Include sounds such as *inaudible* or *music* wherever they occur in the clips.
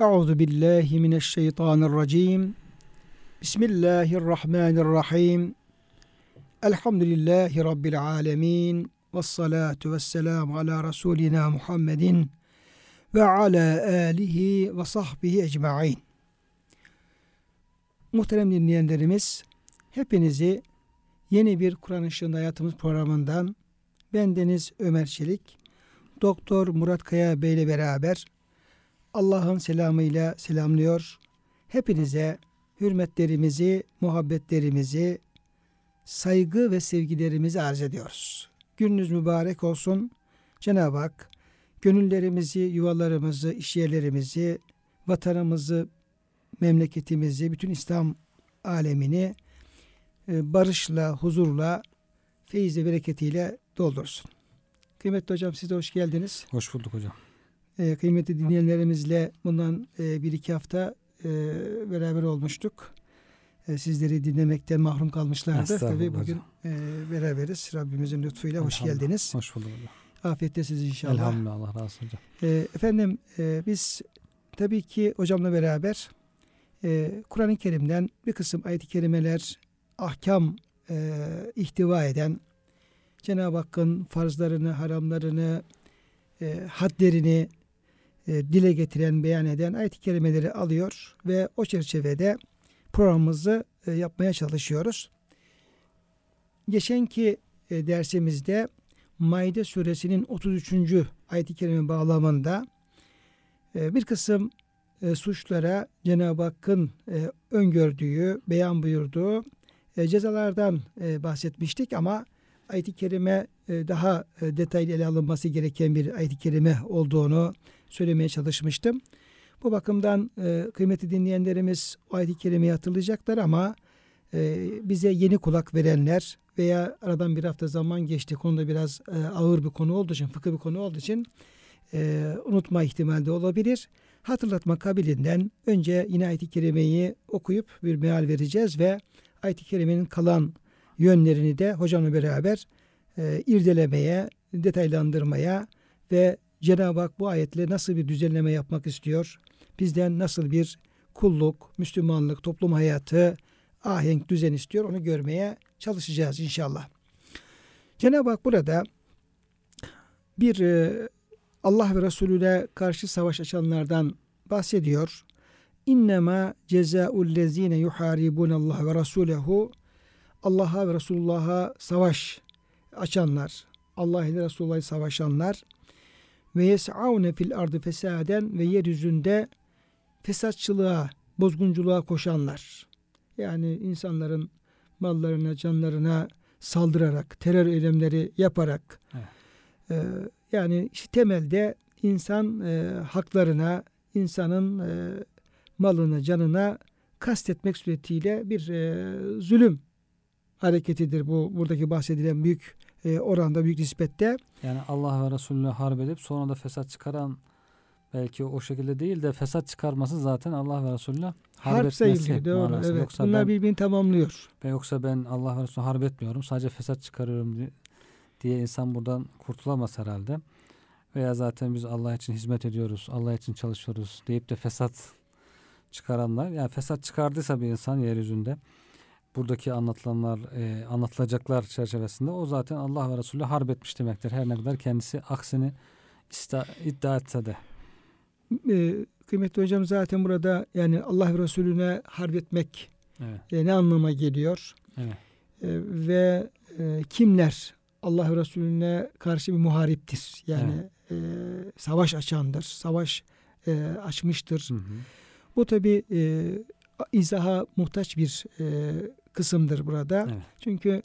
Euzu billahi mineşşeytanirracim. Bismillahirrahmanirrahim. Elhamdülillahi rabbil alamin. Ves salatu vesselamu ala rasulina Muhammedin ve ala alihi ve sahbihi ecmaîn. Muhterem dinleyenlerimiz, hepinizi yeni bir Kur'an Işığında Hayatımız programından bendeniz Ömer Çelik, Doktor Murat Kaya Bey ile beraber Allah'ın selamıyla selamlıyor. Hepinize hürmetlerimizi, muhabbetlerimizi, saygı ve sevgilerimizi arz ediyoruz. Gününüz mübarek olsun. Cenab-ı Hak gönüllerimizi, yuvalarımızı, işyerlerimizi, vatanımızı, memleketimizi, bütün İslam alemini e, barışla, huzurla, feyiz bereketiyle doldursun. Kıymetli hocam siz de hoş geldiniz. Hoş bulduk hocam. Ee, kıymetli dinleyenlerimizle bundan e, bir iki hafta e, beraber olmuştuk. E, sizleri dinlemekten mahrum kalmışlardı. Tabii bugün e, beraberiz. Rabbimizin lütfuyla hoş geldiniz. Hoş bulduk. Afiyette siz inşallah. Elhamdülillah Allah razı olsun. E, efendim e, biz tabii ki hocamla beraber e, Kur'an-ı Kerim'den bir kısım ayet-i kerimeler ahkam e, ihtiva eden Cenab-ı Hakk'ın farzlarını, haramlarını, e, hadlerini e, dile getiren, beyan eden ayet-i kerimeleri alıyor ve o çerçevede programımızı e, yapmaya çalışıyoruz. Geçenki e, dersimizde Maide suresinin 33. ayet-i kerime bağlamında e, bir kısım e, suçlara Cenab-ı Hakk'ın e, öngördüğü, beyan buyurduğu e, cezalardan e, bahsetmiştik ama ayet-i kerime e, daha e, detaylı ele alınması gereken bir ayet-i kerime olduğunu söylemeye çalışmıştım. Bu bakımdan e, kıymetli dinleyenlerimiz o ayet-i kerimeyi hatırlayacaklar ama bize yeni kulak verenler veya aradan bir hafta zaman geçti konuda biraz ağır bir konu olduğu için, fıkıh bir konu olduğu için unutma ihtimali de olabilir. Hatırlatma kabilinden önce yine ayet-i kerimeyi okuyup bir meal vereceğiz ve ayet-i kerimenin kalan yönlerini de hocamla beraber e, irdelemeye, detaylandırmaya ve Cenab-ı Hak bu ayetle nasıl bir düzenleme yapmak istiyor? Bizden nasıl bir kulluk, Müslümanlık, toplum hayatı, ahenk, düzen istiyor? Onu görmeye çalışacağız inşallah. Cenab-ı Hak burada bir e, Allah ve Resulüne karşı savaş açanlardan bahsediyor. İnnemâ cezâul lezîne yuhâribûne Allah ve Rasûlehu Allah'a ve Resulullah'a savaş açanlar, Allah ile Resulullah'ı savaşanlar ve yes'avne fil ardı fesaden ve yeryüzünde fesatçılığa, bozgunculuğa koşanlar. Yani insanların mallarına, canlarına saldırarak, terör eylemleri yaparak evet. e, yani işte temelde insan e, haklarına, insanın e, malına, canına kastetmek suretiyle bir e, zulüm hareketidir bu buradaki bahsedilen büyük e, oranda büyük nispette. Yani Allah ve Resulüne harp edip sonra da fesat çıkaran belki o şekilde değil de fesat çıkarması zaten Allah ve Resulüne harp, harp sayılıyor. Doğru. Evet. Yoksa Bunlar ben, birbirini tamamlıyor. Ben yoksa ben Allah ve Resulüne harp etmiyorum. Sadece fesat çıkarıyorum diye, diye insan buradan kurtulamaz herhalde. Veya zaten biz Allah için hizmet ediyoruz, Allah için çalışıyoruz deyip de fesat çıkaranlar. Yani fesat çıkardıysa bir insan yeryüzünde buradaki anlatılanlar, e, anlatılacaklar çerçevesinde o zaten Allah ve Resulü harp etmiş demektir. Her ne kadar kendisi aksini ista, iddia etse de. E, kıymetli hocam zaten burada yani Allah ve Resulüne harp etmek evet. e, ne anlama geliyor? Evet. E, ve e, kimler Allah ve Resulüne karşı bir muhariptir. Yani evet. e, savaş açandır, savaş e, açmıştır. Hı hı. Bu tabi e, izaha muhtaç bir e, kısımdır burada. Evet. Çünkü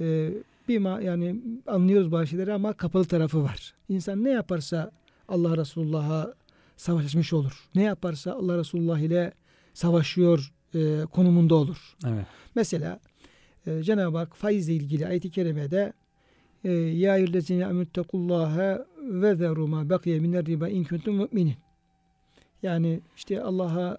e, bir ma yani anlıyoruz bazı şeyleri ama kapalı tarafı var. İnsan ne yaparsa Allah Resulullah'a savaşmış olur. Ne yaparsa Allah Resulullah ile savaşıyor e, konumunda olur. Evet. Mesela e, Cenab-ı Hak faizle ilgili ayet-i kerimede e, Ya eyyühellezine emüttekullâhe ve zeru ma bakiye miner riba in kuntum müminin. Yani işte Allah'a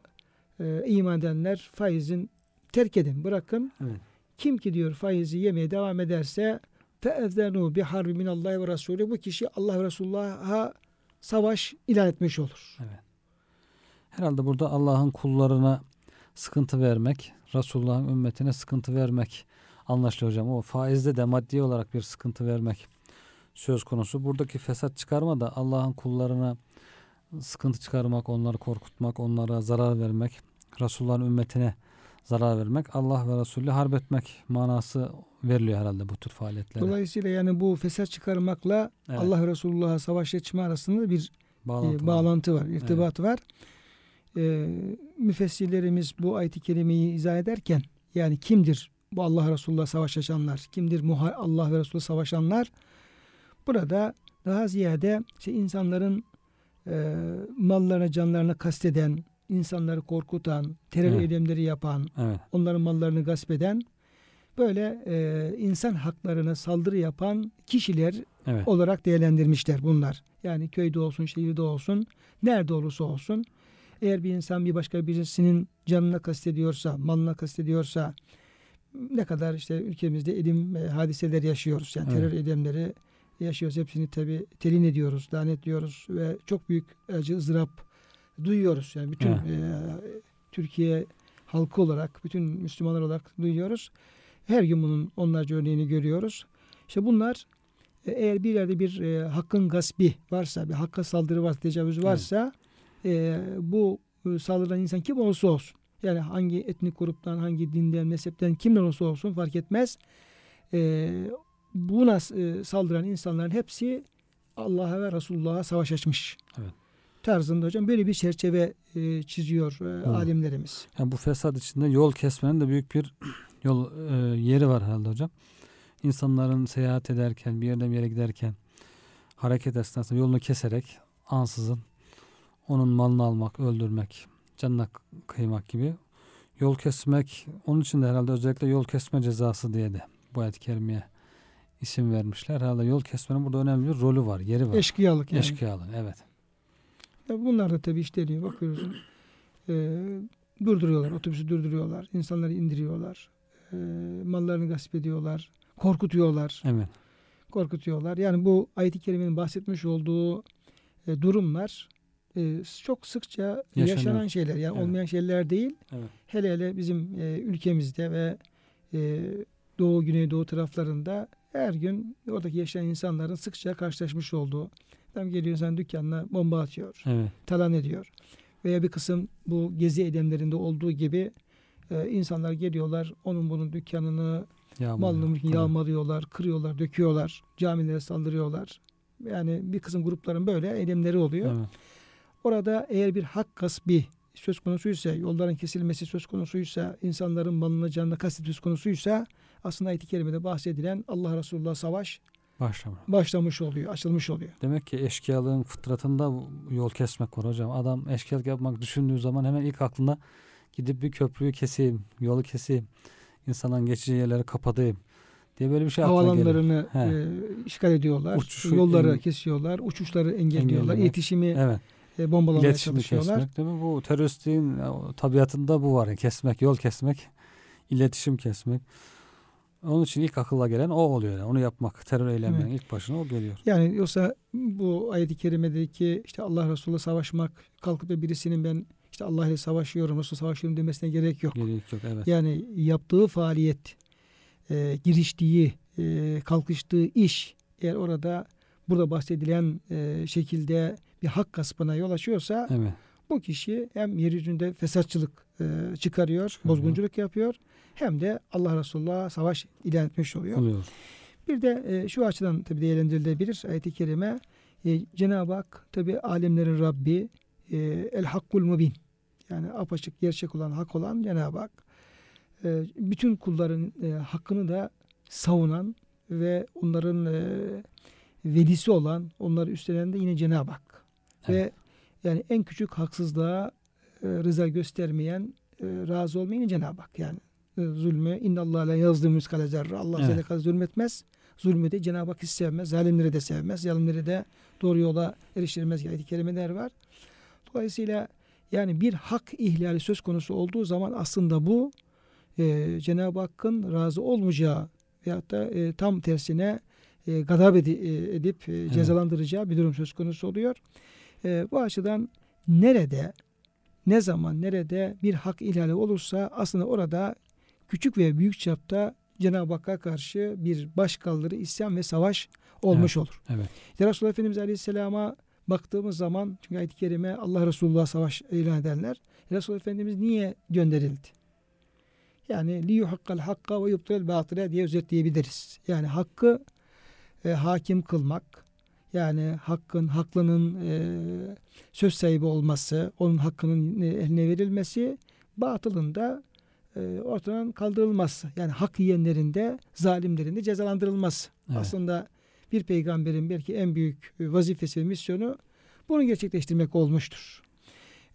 e, iman edenler faizin terk edin, bırakın. Evet. Kim ki diyor faizi yemeye devam ederse feezzenu bi harbi min Allah ve Resulü bu kişi Allah ve Resulullah'a savaş ilan etmiş olur. Evet. Herhalde burada Allah'ın kullarına sıkıntı vermek, Resulullah'ın ümmetine sıkıntı vermek anlaşılıyor hocam. O faizde de maddi olarak bir sıkıntı vermek söz konusu. Buradaki fesat çıkarma da Allah'ın kullarına sıkıntı çıkarmak, onları korkutmak, onlara zarar vermek, Resulullah'ın ümmetine zarar vermek, Allah ve Resulü harp etmek manası veriliyor herhalde bu tür faaliyetlere. Dolayısıyla yani bu fesat çıkarmakla Evet. Allah Resulullah'a savaş açma arasında bir bağlantı, e, bağlantı var, irtibat var. E, müfessirlerimiz bu ayet-i kerimeyi izah ederken yani kimdir bu Allah Resulullah savaş açanlar? Kimdir Allah ve Resulü savaşanlar? Burada daha ziyade işte insanların e, mallarına, canlarına kasteden, insanları korkutan, terör Evet. eylemleri yapan, Evet. onların mallarını gasp eden, böyle e, insan haklarına saldırı yapan kişiler Evet. olarak değerlendirmişler bunlar. Yani köyde olsun, şehirde olsun, nerede olursa olsun. Eğer bir insan bir başka birisinin canına kastediyorsa, malına kastediyorsa, ne kadar işte ülkemizde elim e, hadiseler yaşıyoruz. Yani Evet. terör eylemleri yaşıyoruz. Hepsini tabi telin ediyoruz, lanetliyoruz ve çok büyük acı, ızdırap duyuyoruz. Yani bütün e, Türkiye halkı olarak, bütün Müslümanlar olarak duyuyoruz. Her gün bunun onlarca örneğini görüyoruz. İşte bunlar e, eğer bir yerde bir e, hakkın gasbi varsa, bir hakka saldırı varsa, tecavüz varsa e, bu e, saldıran insan kim olursa olsun. Yani hangi etnik gruptan, hangi dinden, mezhepten kim olursa olsun fark etmez. E, buna e, saldıran insanların hepsi Allah'a ve Resulullah'a savaş açmış. Evet. Tarzında hocam böyle bir çerçeve e, çiziyor e, alimlerimiz. Yani bu fesat içinde yol kesmenin de büyük bir *clears throat* yol e, yeri var herhalde hocam. İnsanların seyahat ederken, bir yerden bir yere giderken hareket esnasında yolunu keserek ansızın onun malını almak, öldürmek, canına kıymak gibi yol kesmek onun için de herhalde özellikle yol kesme cezası diye de bu ayet-i kerimeye isim vermişler. Herhalde yol kesmenin burada önemli bir rolü var, yeri var. Eşkıyalık yani. Eşkıyalık, evet. Bunlar da tabii işleniyor. Bakıyoruz. e, durduruyorlar. Otobüsü durduruyorlar. insanları indiriyorlar. E, mallarını gasp ediyorlar. Korkutuyorlar. Evet. Korkutuyorlar. Yani bu ayet-i kerimenin bahsetmiş olduğu e, durumlar e, çok sıkça Yaşanıyor. yaşanan şeyler. Yani Evet. olmayan şeyler değil. Evet. Hele hele bizim e, ülkemizde ve e, Doğu, Güneydoğu taraflarında her gün oradaki yaşayan insanların sıkça karşılaşmış olduğu. Adam geliyor sen dükkanına bomba atıyor Evet. talan ediyor. Veya bir kısım bu gezi eylemlerinde olduğu gibi e, insanlar geliyorlar onun bunun dükkanını, Yağmur. malını yağmalıyorlar, kırıyorlar, döküyorlar, camilere saldırıyorlar. Yani bir kısım grupların böyle eylemleri oluyor. Evet. Orada eğer bir hak gasbi söz konusuysa, yolların kesilmesi söz konusuysa, insanların malına canına kastet söz konusuysa aslında ayet-i kerimede bahsedilen Allah Resulullah savaş Başlama. başlamış oluyor, açılmış oluyor. Demek ki eşkıyalığın fıtratında yol kesmek var hocam. Adam eşkıyalık yapmak düşündüğü zaman hemen ilk aklına gidip bir köprüyü keseyim, yolu keseyim, insanların geçici yerleri kapatayım diye böyle bir şey. Havalanlarını e, işgal ediyorlar. Uçuşu yolları en- kesiyorlar. Uçuşları engelliyorlar. İletişimi Evet. e, bombalamaya İletişimi çalışıyorlar. kesmek değil mi? Bu teröristliğin e, tabiatında bu var. Yani kesmek, yol kesmek, iletişim kesmek. Onun için ilk akılla gelen o oluyor. Yani. Onu yapmak, terör eylemlerinin ilk başına o geliyor. Yani yoksa bu ayet-i kerimedeki işte Allah Resulü savaşmak kalkıp da birisinin ben işte Allah ile savaşıyorum, Resulü savaşıyorum demesine gerek yok. Gerek yok. Evet. Yani yaptığı faaliyet, e, giriştiği, e, kalkıştığı iş eğer orada burada bahsedilen e, şekilde bir hak gaspına yol açıyorsa Evet. bu kişi hem yeryüzünde fesatçılık e, çıkarıyor, bozgunculuk yapıyor hem de Allah Resulullah'a savaş ilan etmiş oluyor. Oluyor. Bir de e, şu açıdan tabi değerlendirilebilir ayet-i kerime. E, Cenab-ı Hak tabi alemlerin Rabbi e, el hakkul mubin yani apaçık gerçek olan hak olan Cenab-ı Hak e, bütün kulların e, hakkını da savunan ve onların e, velisi olan onları üstlenen de yine Cenab-ı Hak. Ve yani en küçük haksızlığa e, rıza göstermeyen, e, razı olmayan Cenab-ı Hak. Yani zulmü innallâhe la yazdı müskale zerre. Allah Evet. zerre kadar zulmetmez. Zulmü de Cenab-ı Hak hiç sevmez. Zalimleri de sevmez. Zalimleri de doğru yola eriştirmez. Ayet-i kerimeler var. Dolayısıyla yani bir hak ihlali söz konusu olduğu zaman aslında bu e, Cenab-ı Hakk'ın razı olmayacağı veyahut da e, tam tersine e, gadab edi- e, edip e, cezalandıracağı bir durum söz konusu oluyor. E, bu açıdan nerede ne zaman nerede bir hak ihlali olursa aslında orada küçük ve büyük çapta Cenab-ı Hakk'a karşı bir başkaldırı, isyan ve savaş olmuş olur. Evet. İşte Resulullah Efendimiz Aleyhisselam'a baktığımız zaman çünkü ayet-i kerime Allah Resulullah savaş ilan ederler. Resulullah Efendimiz niye gönderildi? Yani li yuhakkal hakka ve yubtil batile diye özetleyebiliriz. Yani hakkı e, hakim kılmak, yani hakkın, haklının e, söz sahibi olması, onun hakkının e, eline verilmesi, batılın da e, ortadan kaldırılması. Yani hak yiyenlerin de, zalimlerin de cezalandırılması. Evet. Aslında bir peygamberin belki en büyük e, vazifesi ve misyonu bunu gerçekleştirmek olmuştur.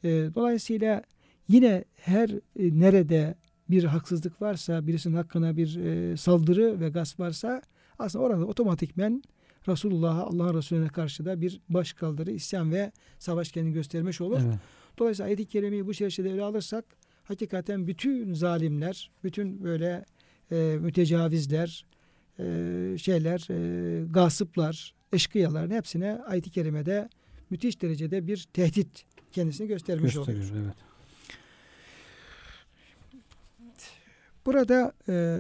E, dolayısıyla yine her e, nerede bir haksızlık varsa, birisinin hakkına bir e, saldırı ve gasp varsa aslında orada otomatikmen Resulullah'a, Allah'ın Resulüne karşı da bir başkaldırı, isyan ve savaş kendini göstermiş olur. Evet. Dolayısıyla ayet-i kerimeyi bu çerçevede ele alırsak hakikaten bütün zalimler, bütün böyle e, mütecavizler, e, şeyler, e, gasıplar, eşkıyaların hepsine ayet-i kerimede müthiş derecede bir tehdit kendisini göstermiş oluyor. Gösteriyor. Evet. Burada e,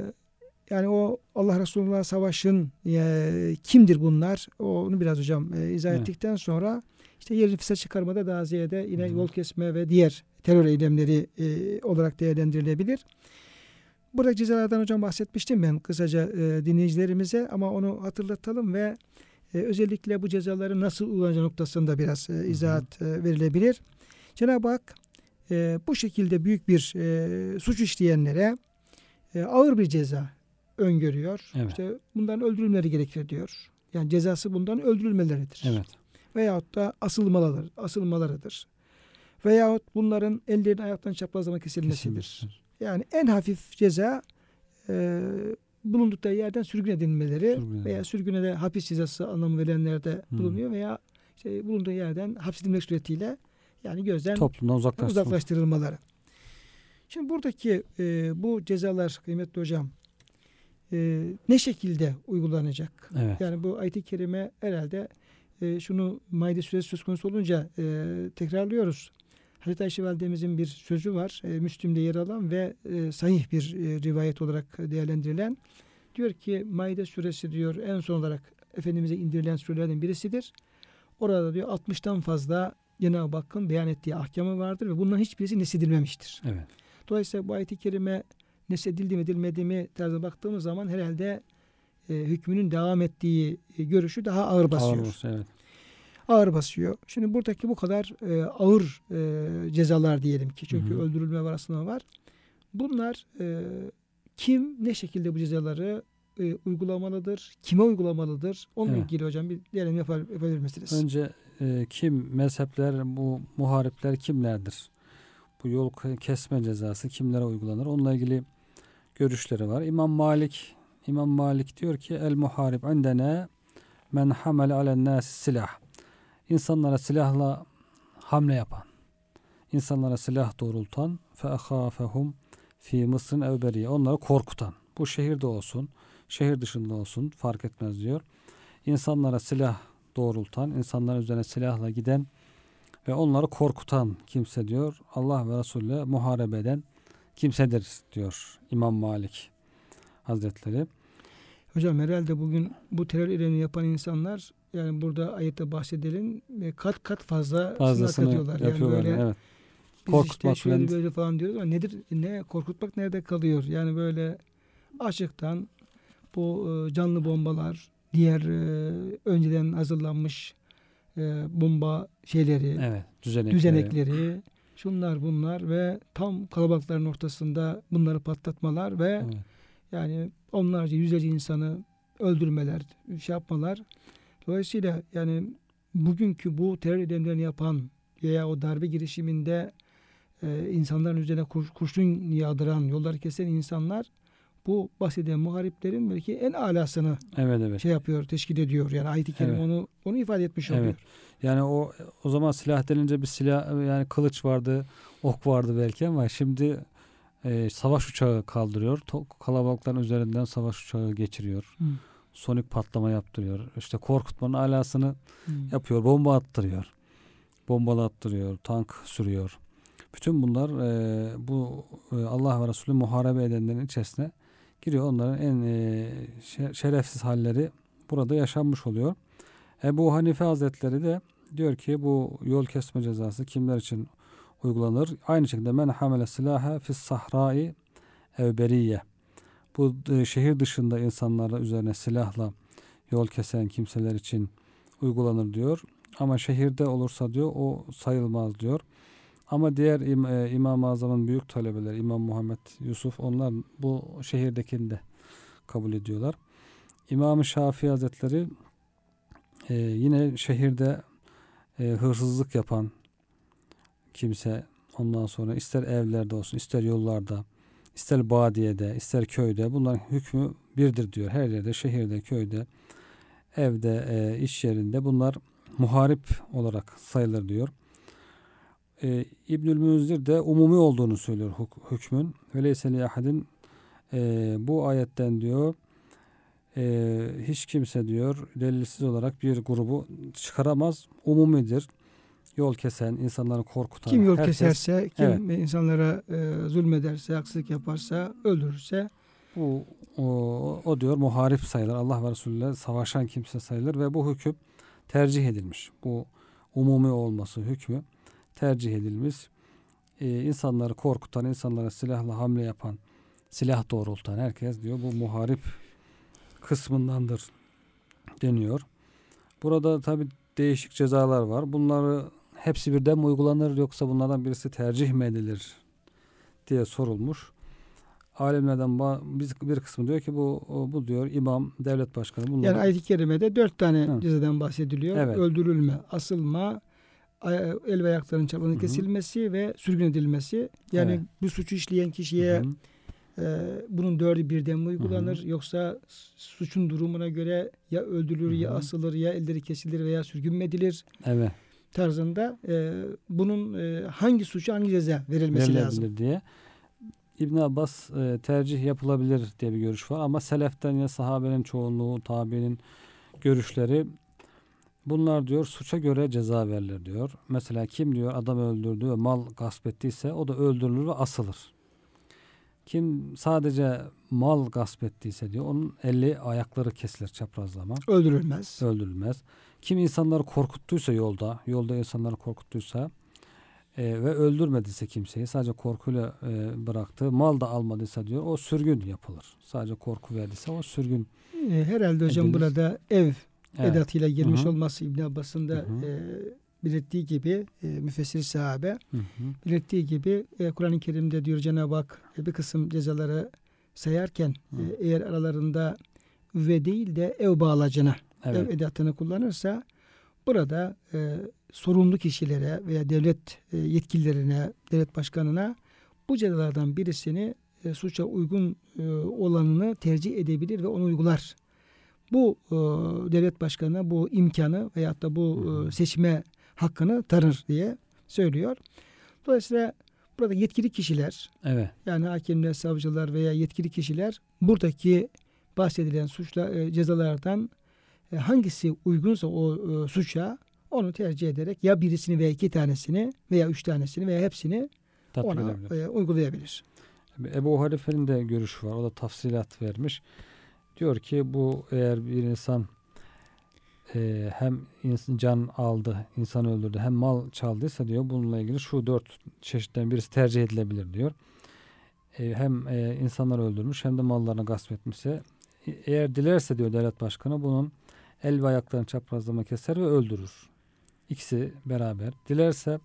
yani o Allah Resulullah Savaş'ın e, kimdir bunlar? Onu biraz hocam e, izah Evet. ettikten sonra işte yerli fesat çıkarmada daha ziyade yine hı. yol kesme ve diğer terör eylemleri e, olarak değerlendirilebilir. Burada cezalardan hocam bahsetmiştim ben kısaca e, dinleyicilerimize ama onu hatırlatalım ve e, özellikle bu cezaların nasıl uygulanacağı noktasında biraz e, izahat e, verilebilir. Cenab-ı Hak e, bu şekilde büyük bir e, suç işleyenlere e, ağır bir ceza öngörüyor. Evet. İşte bundan öldürülmeleri gerekir diyor. Yani cezası bundan öldürülmeleridir. Evet. Veyahut da asılmaları, asılmalarıdır. Veyahut bunların ellerini ayaktan çaprazlama kesilmesidir. Kesinlikle. Yani en hafif ceza e, bulundukları yerden sürgün edilmeleri Sürgün veya sürgüne de hapis cezası anlamı verilenlerde Hmm. bulunuyor veya işte bulunduğu yerden hapsedilmek suretiyle yani gözden Toplumdan uzaklaştırılmaları. Şimdi buradaki e, bu cezalar kıymetli hocam e, ne şekilde uygulanacak? Evet. Yani bu ayet-i kerime herhalde e, şunu Maide suresi söz konusu olunca e, tekrarlıyoruz. Hazreti Ayşe validemizin bir sözü var. E, Müslüm'de yer alan ve e, sahih bir e, rivayet olarak değerlendirilen. Diyor ki Maide suresi diyor en son olarak Efendimiz'e indirilen surelerden birisidir. Orada diyor 60'tan fazla Cenab-ı Hakk'ın beyan ettiği ahkamı vardır ve bunların hiçbirisi nesedilmemiştir. Evet. Dolayısıyla bu ayet-i kerime nesedildi mi edilmedi mi tarzına baktığımız zaman herhalde e, hükmünün devam ettiği e, görüşü daha ağır basıyor. Ağır evet. Ağır basıyor. Şimdi buradaki bu kadar e, ağır e, cezalar diyelim ki çünkü Hı hı. öldürülme var asılma var. Bunlar e, kim ne şekilde bu cezaları e, uygulamalıdır? Kime uygulamalıdır? Onunla Evet. ilgili hocam bir diyelim yapar, yapabilir misiniz? Önce e, kim mezhepler bu muharipler kimlerdir? Bu yol ke- kesme cezası kimlere uygulanır? Onunla ilgili görüşleri var. İmam Malik İmam Malik diyor ki el muharip indene men hamele alen nasi silah. İnsanlara silahla hamle yapan, insanlara silah doğrultan fe ahafehum fi Mısır'ın evberiye. Onları korkutan. Bu şehirde olsun, şehir dışında olsun fark etmez diyor. İnsanlara silah doğrultan, insanların üzerine silahla giden ve onları korkutan kimse diyor. Allah ve Resulü muharebe eden kimsedir diyor İmam Malik Hazretleri. Hocam herhalde bugün bu terör eylemini yapan insanlar yani burada ayette bahsedilen kat kat fazla Fazlasını katıyorlar. Yani yapıyorlar. böyle evet. Biz Korkutmak işte şöyle böyle falan diyoruz ama nedir ne korkutmak nerede kalıyor? Yani böyle açıktan bu e, canlı bombalar, diğer e, önceden hazırlanmış e, bomba şeyleri, Evet. Düzenekleri. düzenekleri, şunlar bunlar ve tam kalabalıkların ortasında bunları patlatmalar ve Evet. yani onlarca yüzlerce insanı öldürmeler, şey yapmalar. Dolayısıyla yani bugünkü bu terör eylemlerini yapan veya o darbe girişiminde e, insanların üzerine kur, kurşun yağdıran, yolları kesen insanlar bu bahseden muhariplerin belki en alasını Evet evet. şey yapıyor, teşkil ediyor. Yani ayet-i kerime Evet. onu onu ifade etmiş Evet. oluyor. Yani o o zaman silah denince bir silah yani kılıç vardı, ok vardı belki ama şimdi e, savaş uçağı kaldırıyor. To- kalabalıkların üzerinden savaş uçağı geçiriyor. Hı. Sonik patlama yaptırıyor. İşte korkutmanın alasını Hı. yapıyor. Bomba attırıyor. Bombalı attırıyor. Tank sürüyor. Bütün bunlar e, bu e, Allah ve Resulü muharebe edenlerin içerisine giriyor. Onların en e, şe- şerefsiz halleri burada yaşanmış oluyor. Ebu Hanife Hazretleri de diyor ki bu yol kesme cezası kimler için uygulanır? Aynı şekilde men hamele silaha fis sahrai ev. Bu e, şehir dışında insanlara üzerine silahla yol kesen kimseler için uygulanır diyor. Ama şehirde olursa diyor o sayılmaz diyor. Ama diğer im, e, İmam-ı Azam'ın büyük talebeleri İmam Muhammed Yusuf onlar bu şehirdekini de kabul ediyorlar. İmam-ı Şafii Hazretleri e, yine şehirde e, hırsızlık yapan kimse ondan sonra ister evlerde olsun ister yollarda ister badiyede ister köyde bunların hükmü birdir diyor. Her yerde şehirde köyde evde e, iş yerinde bunlar muharip olarak sayılır diyor. E, İbnül Münzir de umumi olduğunu söylüyor huk- hükmün. Öyleyse ahadin e, bu ayetten diyor e, hiç kimse diyor delilsiz olarak bir grubu çıkaramaz. Umumidir. Yol kesen, insanları korkutan. Kim yol herkes- keserse, kim Evet. insanlara e, zulmederse, haksızlık yaparsa, öldürürse Bu o, o diyor muharip sayılır. Allah ve Resulü'yle savaşan kimse sayılır ve bu hüküm tercih edilmiş. Bu umumi olması hükmü tercih edilmiş. Ee, insanları korkutan, insanlara silahla hamle yapan, silah doğrultan herkes diyor bu muharip kısmındandır deniyor. Burada tabi değişik cezalar var. Bunları hepsi birden mi uygulanır yoksa bunlardan birisi tercih mi edilir diye sorulmuş. Alimlerden biz bir kısmı diyor ki bu bu diyor imam, devlet başkanı bunlar. yani ayet-i kerimede dört tane Hı. cezadan bahsediliyor. Evet. Öldürülme, asılma, el ve Hı hı. kesilmesi ve sürgün edilmesi. Yani Evet. bu suçu işleyen kişiye e, bunun dördü birden mi uygulanır yoksa suçun durumuna göre ya öldürülür ya Hı hı. asılır ya elleri kesilir veya sürgün edilir evet. Tarzında e, bunun e, hangi suçu hangi ceza verilmesi lazım. diye. İbn Abbas e, tercih yapılabilir diye bir görüş var ama seleften ya sahabenin çoğunluğu, tabiinin görüşleri bunlar diyor suça göre ceza verilir diyor. Mesela kim diyor adam öldürdü ve mal gasp ettiyse o da öldürülür ve asılır. Kim sadece mal gasp ettiyse diyor onun eli ayakları kesilir çaprazlama. Öldürülmez. öldürülmez. Kim insanları korkuttuysa yolda, yolda insanları korkuttuysa e, ve öldürmediyse kimseyi sadece korkuyla e, bıraktı, mal da almadıysa diyor o sürgün yapılır. Sadece korku verdiyse o sürgün. E, herhalde hocam Edilir. burada ev Evet. edatıyla girmiş Hı hı. olması İbn Abbas'ın da Hı hı. e, belirttiği gibi e, müfessir sahabe Hı hı. belirttiği gibi e, Kur'an-ı Kerim'de diyor Cenab-ı Hak e, bir kısım cezaları sayarken Hı. e, eğer aralarında ve değil de ev bağlacına ev Evet. edatını kullanırsa burada e, sorumlu kişilere veya devlet e, yetkililerine, devlet başkanına bu cezalardan birisini e, suça uygun e, olanını tercih edebilir ve onu uygular. Bu e, devlet başkanına bu imkanı veyahut da bu e, seçme hakkını tanır diye söylüyor. Dolayısıyla burada yetkili kişiler Evet. yani hakimler, savcılar veya yetkili kişiler buradaki bahsedilen suçla e, cezalardan e, hangisi uygunsa o e, suça onu tercih ederek ya birisini veya iki tanesini veya üç tanesini veya hepsini Tatbik ona e, uygulayabilir. Ebu Hanife'nin de görüşü var. O da tafsilat vermiş. Diyor ki bu eğer bir insan e, hem can aldı, insan öldürdü, hem mal çaldıysa diyor bununla ilgili şu dört çeşitten birisi tercih edilebilir diyor. E, hem e, insanları öldürmüş hem de mallarını gasp etmişse e- eğer dilerse diyor devlet başkanı bunun el ve ayaklarını çaprazlama keser ve öldürür. İkisi beraber. Dilerse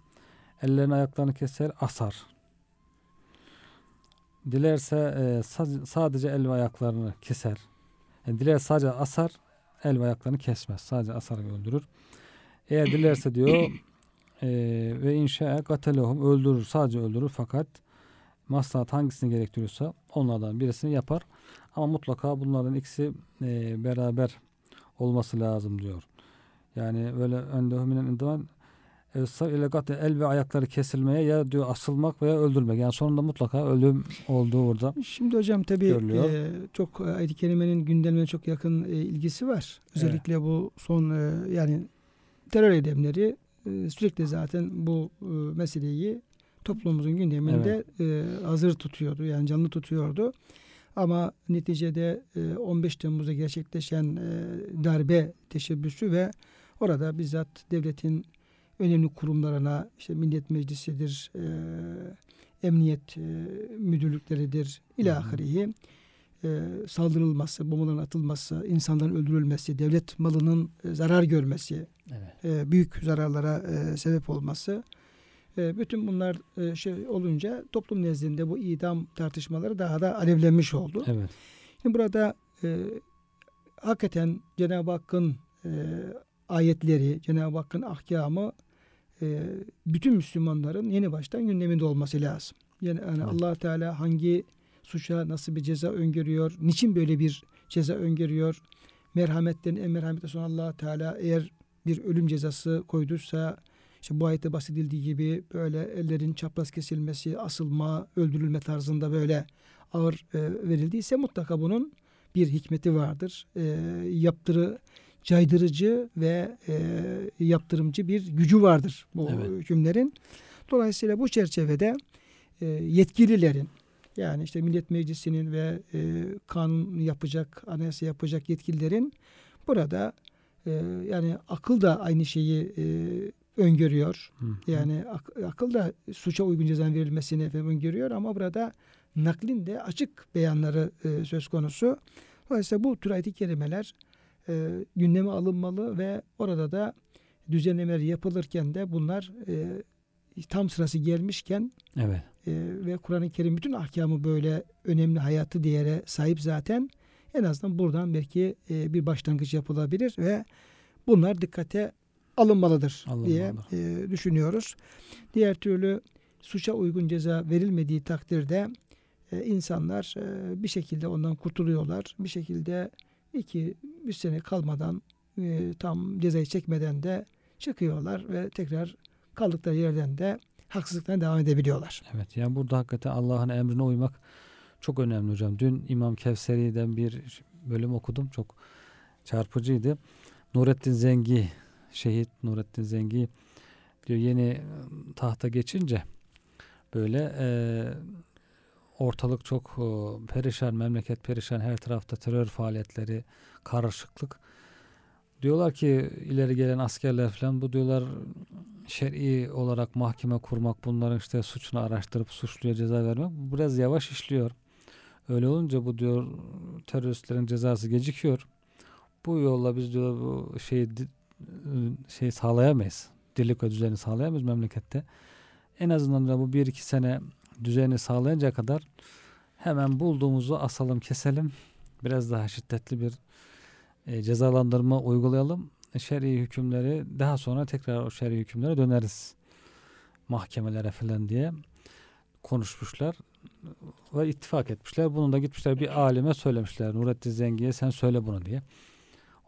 ellerini ayaklarını keser, asar. Dilerse e, sa- sadece el ve ayaklarını keser. Yani diler sadece asar, el ve ayaklarını kesmez. Sadece asar ve öldürür. Eğer *clears throat* dilerse diyor e, ve inşa katelehum öldürür. Sadece öldürür fakat maslahat hangisini gerektiriyorsa onlardan birisini yapar. Ama mutlaka bunlardan ikisi e, beraber olması lazım diyor. Yani böyle önde hüminen indivan ile kat- el ve ayakları kesilmeye ya diyor asılmak veya öldürmek. Yani sonunda mutlaka ölüm olduğu burada. Şimdi hocam tabii Görülüyor. e, çok e, ayet-i kerimenin gündemine çok yakın e, ilgisi var. Özellikle bu son e, yani terör eylemleri e, sürekli zaten bu e, meseleyi toplumumuzun gündeminde e, hazır tutuyordu. Yani canlı tutuyordu. Ama neticede e, 15 Temmuz'da gerçekleşen e, darbe teşebbüsü ve orada bizzat devletin önemli kurumlarına işte Millet Meclisi'dir, e, emniyet e, müdürlükleridir, ilahirihi e, saldırılması, bombaların atılması, insanların öldürülmesi, devlet malının e, zarar görmesi, Evet. e, büyük zararlara e, sebep olması. E, bütün bunlar e, şey olunca toplum nezdinde bu idam tartışmaları daha da alevlenmiş oldu. Evet. Şimdi burada e, hakikaten Cenab-ı Hakk'ın e, ayetleri, Cenab-ı Hakk'ın ahkamı e, bütün Müslümanların yeni baştan gündeminde olması lazım. Yani, yani Evet. allah Teala hangi suça nasıl bir ceza öngörüyor, niçin böyle bir ceza öngörüyor, merhametten en merhametli son allah Teala eğer bir ölüm cezası koyduysa işte bu ayette bahsedildiği gibi böyle ellerin çapraz kesilmesi, asılma, öldürülme tarzında böyle ağır e, verildiyse mutlaka bunun bir hikmeti vardır. E, yaptırı caydırıcı ve e, yaptırımcı bir gücü vardır bu Evet. hükümlerin. Dolayısıyla bu çerçevede e, yetkililerin yani işte Millet Meclisi'nin ve e, kanun yapacak, anayasa yapacak yetkililerin burada e, yani akıl da aynı şeyi e, öngörüyor. Hı hı. Yani ak- akıl da suça uygun cezanın verilmesini efendim öngörüyor ama burada naklin de açık beyanları e, söz konusu. Dolayısıyla bu tür ayet-i kerimeler e, gündeme alınmalı ve orada da düzenlemeler yapılırken de bunlar e, tam sırası gelmişken Evet. e, ve Kur'an-ı Kerim bütün ahkamı böyle önemli hayatı değere sahip zaten en azından buradan belki e, bir başlangıç yapılabilir ve bunlar dikkate alınmalıdır diye Alınmalı. e, düşünüyoruz. Diğer türlü suça uygun ceza verilmediği takdirde e, insanlar e, bir şekilde ondan kurtuluyorlar. Bir şekilde iki, üç sene kalmadan e, tam cezayı çekmeden de çıkıyorlar ve tekrar kaldıkları yerden de haksızlıktan devam edebiliyorlar. Evet. Yani burada hakikaten Allah'ın emrine uymak çok önemli hocam. Dün İmam Kevseri'den bir bölüm okudum. Çok çarpıcıydı. Nurettin Zengi, şehit Nurettin Zengi diyor yeni tahta geçince böyle e, ortalık çok e, perişan, memleket perişan, her tarafta terör faaliyetleri, karışıklık. Diyorlar ki ileri gelen askerler falan bu diyorlar şer'i olarak mahkeme kurmak, bunların işte suçunu araştırıp suçluya ceza vermek biraz yavaş işliyor. Öyle olunca bu diyor teröristlerin cezası gecikiyor. Bu yolla biz diyor bu şeyi şey sağlayamayız. Dirlik ve düzeni sağlayamayız memlekette. En azından da bu bir iki sene düzeni sağlayınca kadar hemen bulduğumuzu asalım, keselim. Biraz daha şiddetli bir e, cezalandırma uygulayalım. Şer'i hükümleri daha sonra tekrar o şer'i hükümlere döneriz. Mahkemelere falan diye konuşmuşlar ve ittifak etmişler. Bunu da gitmişler bir alime söylemişler. Nurettin Zengi'ye sen söyle bunu diye.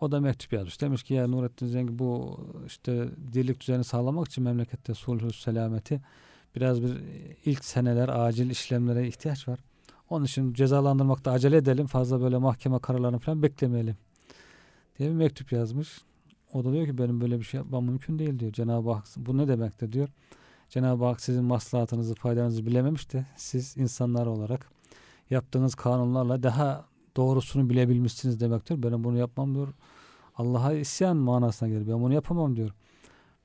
O da mektup yazmış. Demiş ki ya Nurettin Zengi bu işte dirlik düzeni sağlamak için memlekette sulhü selameti biraz bir ilk seneler acil işlemlere ihtiyaç var. Onun için cezalandırmakta acele edelim. Fazla böyle mahkeme kararlarını falan beklemeyelim diye bir mektup yazmış. O da diyor ki benim böyle bir şey yapmam mümkün değil diyor. Cenab-ı Hak bu ne demektir diyor. Cenab-ı Hak sizin maslahatınızı, faydanızı bilememiş de siz insanlar olarak yaptığınız kanunlarla daha doğrusunu bilebilmişsiniz demektir. Benim bunu yapmam diyor. Allah'a isyan manasına gelir. Ben bunu yapamam diyor.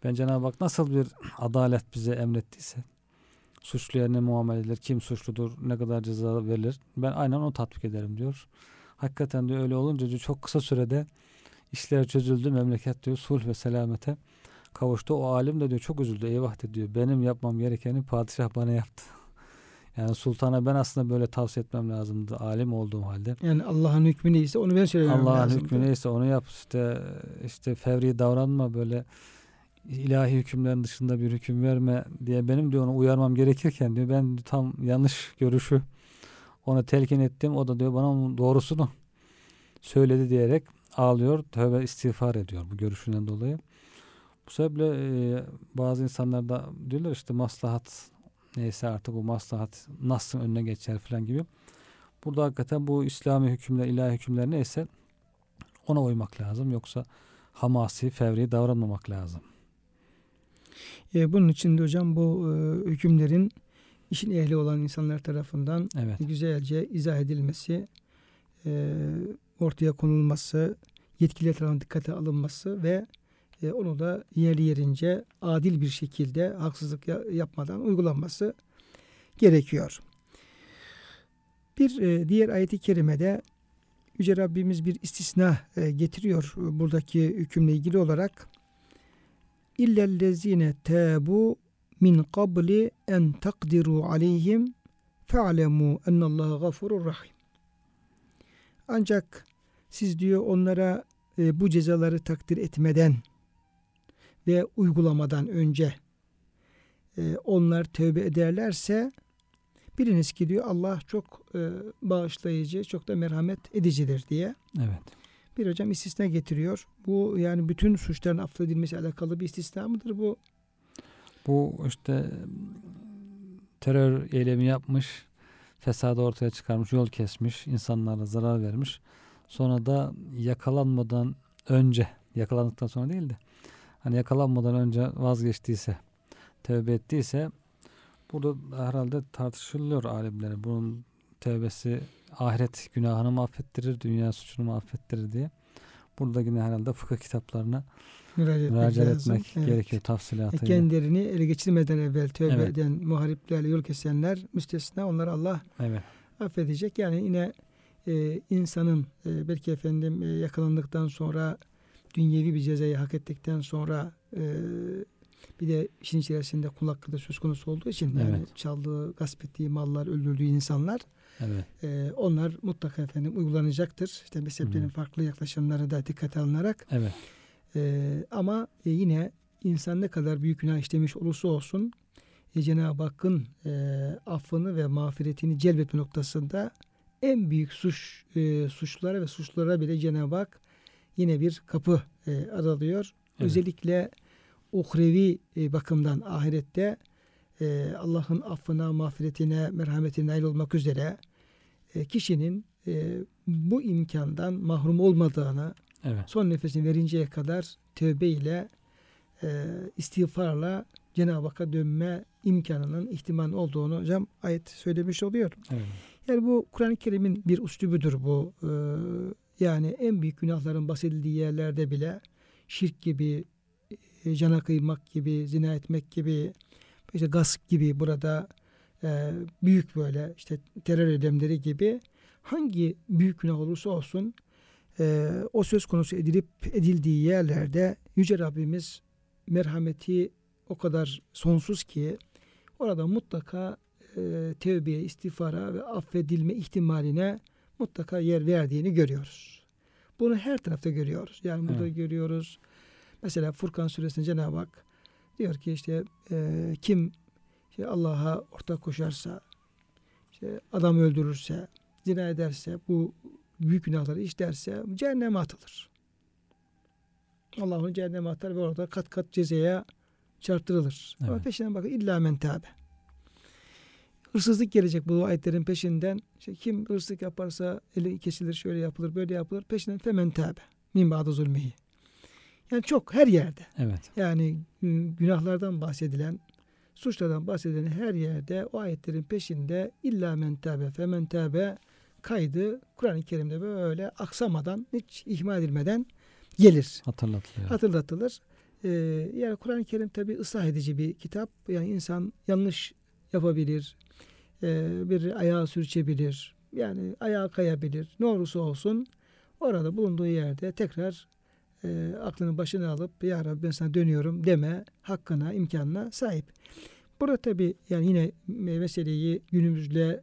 Ben Cenab-ı Hak nasıl bir adalet bize emrettiyse suçluya ne muamele edilir, kim suçludur, ne kadar ceza verilir. Ben aynen onu tatbik ederim diyor. Hakikaten diyor öyle olunca diyor, çok kısa sürede işler çözüldü. Memleket diyor sulh ve selamete kavuştu. O alim de diyor çok üzüldü. Eyvah de diyor. Benim yapmam gerekeni padişah bana yaptı. *laughs* Yani sultana ben aslında böyle tavsiye etmem lazımdı. Alim olduğum halde. Yani Allah'ın hükmü neyse onu ben söylemem Allah'ın hükmü neyse onu yap. İşte, işte fevri davranma böyle ilahi hükümlerin dışında bir hüküm verme diye benim diyor onu uyarmam gerekirken diyor ben tam yanlış görüşü ona telkin ettim. O da diyor bana onun doğrusunu söyledi diyerek ağlıyor. Tövbe istiğfar ediyor bu görüşünden dolayı. Bu sebeple e, bazı insanlar da diyorlar işte maslahat neyse artık o maslahat nasıl önüne geçer falan gibi. Burada hakikaten bu İslami hükümler, ilahi hükümler neyse ona uymak lazım. Yoksa hamasi, fevri davranmamak lazım. E, bunun için de hocam bu e, hükümlerin işin ehli olan insanlar tarafından Evet. güzelce izah edilmesi, e, ortaya konulması, yetkililer tarafından dikkate alınması ve e, onu da yerli yerince adil bir şekilde haksızlık ya- yapmadan uygulanması gerekiyor. Bir e, diğer ayeti kerimede Yüce Rabbimiz bir istisna e, getiriyor e, buradaki hükümle ilgili olarak. İllellezine tebu min qabli en takdiru aleyhim fe'alemu ennallaha gafurur rahim. Ancak siz diyor onlara e, bu cezaları takdir etmeden ve uygulamadan önce e, onlar tövbe ederlerse biliniz ki diyor Allah çok e, bağışlayıcı, çok da merhamet edicidir diye Evet. Bir hocam istisna getiriyor. Bu yani bütün suçların affedilmesi alakalı bir istisna mıdır bu? Bu işte terör eylemi yapmış, fesadı ortaya çıkarmış, yol kesmiş, insanlara zarar vermiş. Sonra da yakalanmadan önce, yakalandıktan sonra değil de hani yakalanmadan önce vazgeçtiyse, tövbe ettiyse burada herhalde tartışılıyor alimlere. Bunun tövbesi ahiret günahını mı affettirir, dünya suçunu mu affettirir diye. Burada yine herhalde fıkıh kitaplarına Müracaat etmek, müracaat etmek Evet. gerekiyor E, tafsilatıyla. Kendilerini ele geçirmeden evvel tövbe Evet. eden muhariplerle yol kesenler müstesna onları Allah Evet. affedecek. Yani yine e, insanın e, belki efendim e, yakalandıktan sonra dünyevi bir cezayı hak ettikten sonra e, bir de işin içerisinde kul hakkı da söz konusu olduğu için yani Evet. çaldığı, gasp ettiği mallar, öldürdüğü insanlar Evet. e, onlar mutlaka efendim uygulanacaktır. İşte mezheplerin Hı hı. farklı yaklaşımları da dikkate alınarak Evet. ee, ama e, yine insan ne kadar büyük günah işlemiş olursa olsun e, Cenab-ı Hakk'ın e, affını ve mağfiretini celbetme noktasında en büyük suç e, suçlara ve suçlara bile Cenab-ı Hak yine bir kapı e, aralıyor. Evet. Özellikle uhrevi e, bakımdan ahirette e, Allah'ın affına, mağfiretine, merhametine nail olmak üzere e, kişinin e, bu imkandan mahrum olmadığını Evet. son nefesini verinceye kadar tövbe ile e, istiğfarla Cenab-ı Hakk'a dönme imkanının ihtimal olduğunu hocam ayet söylemiş oluyor. Evet. Yani bu Kur'an-ı Kerim'in bir üslubudur bu. Ee, yani en büyük günahların bahsedildiği yerlerde bile şirk gibi, e, cana kıymak gibi, zina etmek gibi, işte gasp gibi burada e, büyük böyle işte terör eylemleri gibi hangi büyük günah olursa olsun e, o söz konusu edilip edildiği yerlerde Yüce Rabbimiz merhameti o kadar sonsuz ki orada mutlaka e, tevbeye, istiğfara ve affedilme ihtimaline mutlaka yer verdiğini görüyoruz. Bunu her tarafta görüyoruz. Yani burada Evet. görüyoruz. Mesela Furkan suresinde Cenab-ı Hak diyor ki işte e, kim işte Allah'a ortak koşarsa, işte adam öldürürse, zina ederse, bu büyük günahları işlerse cehenneme atılır. Allah onu cehenneme atar ve orada kat kat cezaya çarptırılır. Ama Evet. peşinden bakın illa men tâbe. Hırsızlık gelecek bu ayetlerin peşinden. İşte kim hırsızlık yaparsa eli kesilir, şöyle yapılır, böyle yapılır. Peşinden femen tâbe. Min ba'da zulmihi. Yani çok her yerde. Evet. Yani ıı, günahlardan bahsedilen, suçlardan bahsedilen her yerde o ayetlerin peşinde illa men tâbe femen tâbe kaydı Kur'an-ı Kerim'de böyle aksamadan, hiç ihmal edilmeden gelir Hatırlatılıyor. hatırlatılır. Ee, yani Kur'an-ı Kerim tabi ıslah edici bir kitap. Yani insan yanlış yapabilir, ee, bir ayağı sürçebilir, yani ayağa kayabilir. Ne olursa olsun orada bulunduğu yerde tekrar e, aklını başına alıp Ya Rabbi ben sana dönüyorum deme hakkına, imkanına sahip. Burada tabi yani yine meseleyi günümüzle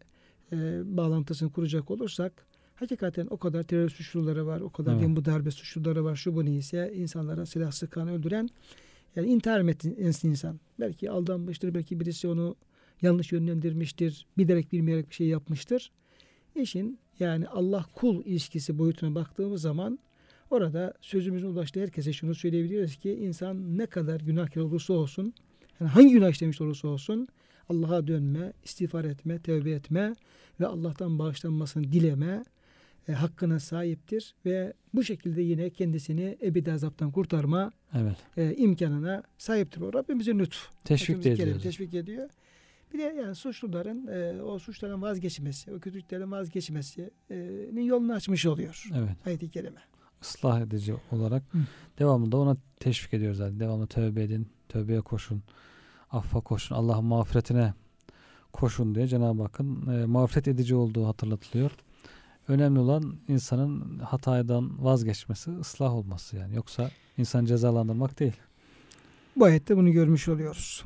e, bağlantısını kuracak olursak hakikaten o kadar terör suçluları var, o kadar Evet. evet. bu darbe suçluları var, şu bu neyse insanlara silah sıkan, öldüren yani intihar metin insan. Belki aldanmıştır, belki birisi onu yanlış yönlendirmiştir, bilerek bilmeyerek bir şey yapmıştır. İşin yani Allah kul ilişkisi boyutuna baktığımız zaman orada sözümüzün ulaştığı herkese şunu söyleyebiliyoruz ki insan ne kadar günahkar olursa olsun, yani hangi günah işlemiş olursa olsun Allah'a dönme, istiğfar etme, tevbe etme ve Allah'tan bağışlanmasını dileme e, hakkına sahiptir ve bu şekilde yine kendisini ebedi azaptan kurtarma Evet. e, imkanına sahiptir. O Rabbimizin lütfu. Teşvik Rabbimiz ediyoruz. Teşvik ediyor. Bir de yani suçluların e, o suçlardan vazgeçmesi, o kötülüklerin vazgeçmesinin yolunu açmış oluyor. Evet. Ayet-i Kerime. Islah edici olarak Hı. devamlı da ona teşvik ediyoruz zaten. Devamlı tövbe edin, tövbeye koşun, affa koşun, Allah'ın mağfiretine koşun diye Cenab-ı Hakk'ın e, mağfiret edici olduğu hatırlatılıyor. Önemli olan insanın hatadan vazgeçmesi, ıslah olması yani. Yoksa insan cezalandırmak değil. Bu ayette bunu görmüş oluyoruz.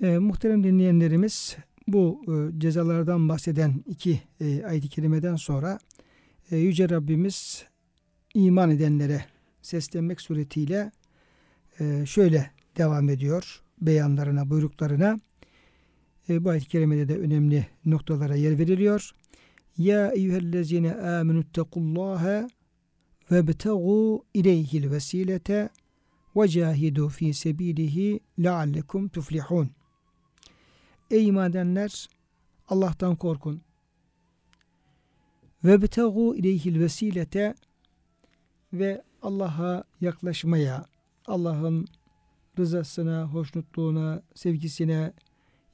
E, muhterem dinleyenlerimiz bu e, cezalardan bahseden iki e, ayet-i kerimeden sonra e, Yüce Rabbimiz iman edenlere seslenmek suretiyle e, şöyle devam ediyor beyanlarına, buyruklarına. E, bu ayet-i kerimede de önemli noktalara yer veriliyor. Ya eyyühellezine amenüttekullaha ve betegu ileyhil vesilete ve cahidu fi sebilihi leallekum tuflihun. Ey iman edenler Allah'tan korkun. Ve betegu ileyhil vesilete ve Allah'a yaklaşmaya, Allah'ın rızasına, hoşnutluğuna, sevgisine,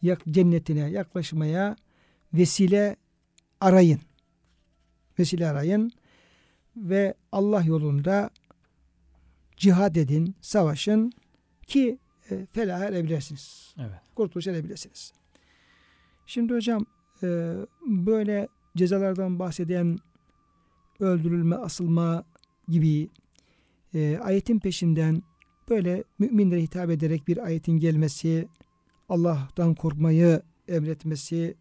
yak, cennetine yaklaşmaya vesile arayın. Vesile arayın ve Allah yolunda cihad edin, savaşın ki e, felaha erebilirsiniz. Evet. Kurtuluş erebilirsiniz. Şimdi hocam e, böyle cezalardan bahseden öldürülme, asılma gibi e, ayetin peşinden böyle müminlere hitap ederek bir ayetin gelmesi, Allah'tan korkmayı emretmesi,